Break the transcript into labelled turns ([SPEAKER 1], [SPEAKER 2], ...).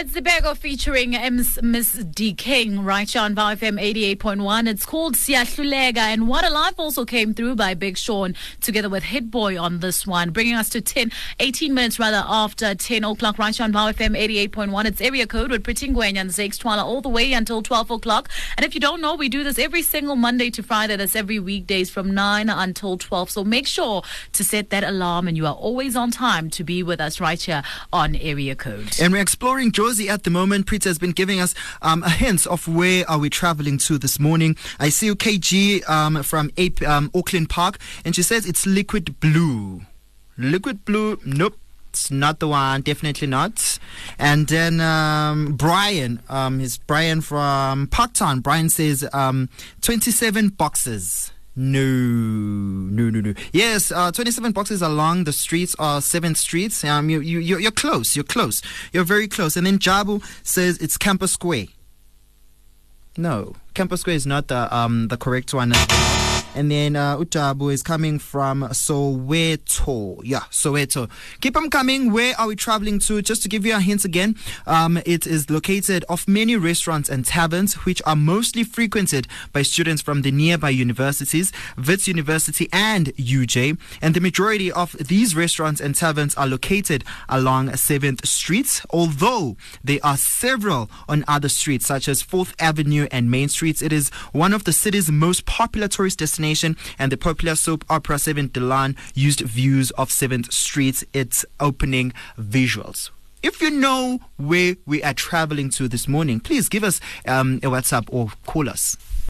[SPEAKER 1] It's the Bego featuring Ms. Miss D King right here on FM 88.1. It's called Siahlulega and What a Life also came through by Big Sean together with Hit Boy on this one, bringing us to 10, 18 minutes rather after 10 o'clock right here on FM 88.1. It's area code with Pretty Ngwenya and Zakes Twala all the way until 12 o'clock. And if you don't know, we do this every single Monday to Friday. That's every weekdays from 9 until 12. So make sure to set that alarm and you are always on time to be with us right here on area code.
[SPEAKER 2] And we're exploring Jozi at the moment. Prita has been giving us um, a hint of where are we traveling to this morning. I see you, KG um, from Ape, um, Auckland Park, and she says it's liquid blue. Liquid blue, nope. It's not the one, definitely not. And then um, Brian, um, is Brian from Parktown. Brian says um, 27 boxes. No, no, no, no. Yes, uh, 27 boxes along the streets are 7th streets. Um, you, you, you're, you're close. You're close. You're very close. And then Jabu says it's Campus Square. No, Campus Square is not the um the correct one. And then uh, Utabu is coming from Soweto. Yeah, Soweto. Keep them coming. Where are we traveling to? Just to give you a hint again, um, it is located off many restaurants and taverns, which are mostly frequented by students from the nearby universities, Wits University and UJ. And the majority of these restaurants and taverns are located along 7th Street, although there are several on other streets, such as 4th Avenue and Main Streets. It is one of the city's most popular tourist destinations and the popular soap opera 7de Laan used views of 7th Street, its opening visuals. If you know where we are traveling to this morning, please give us um, a WhatsApp or call us.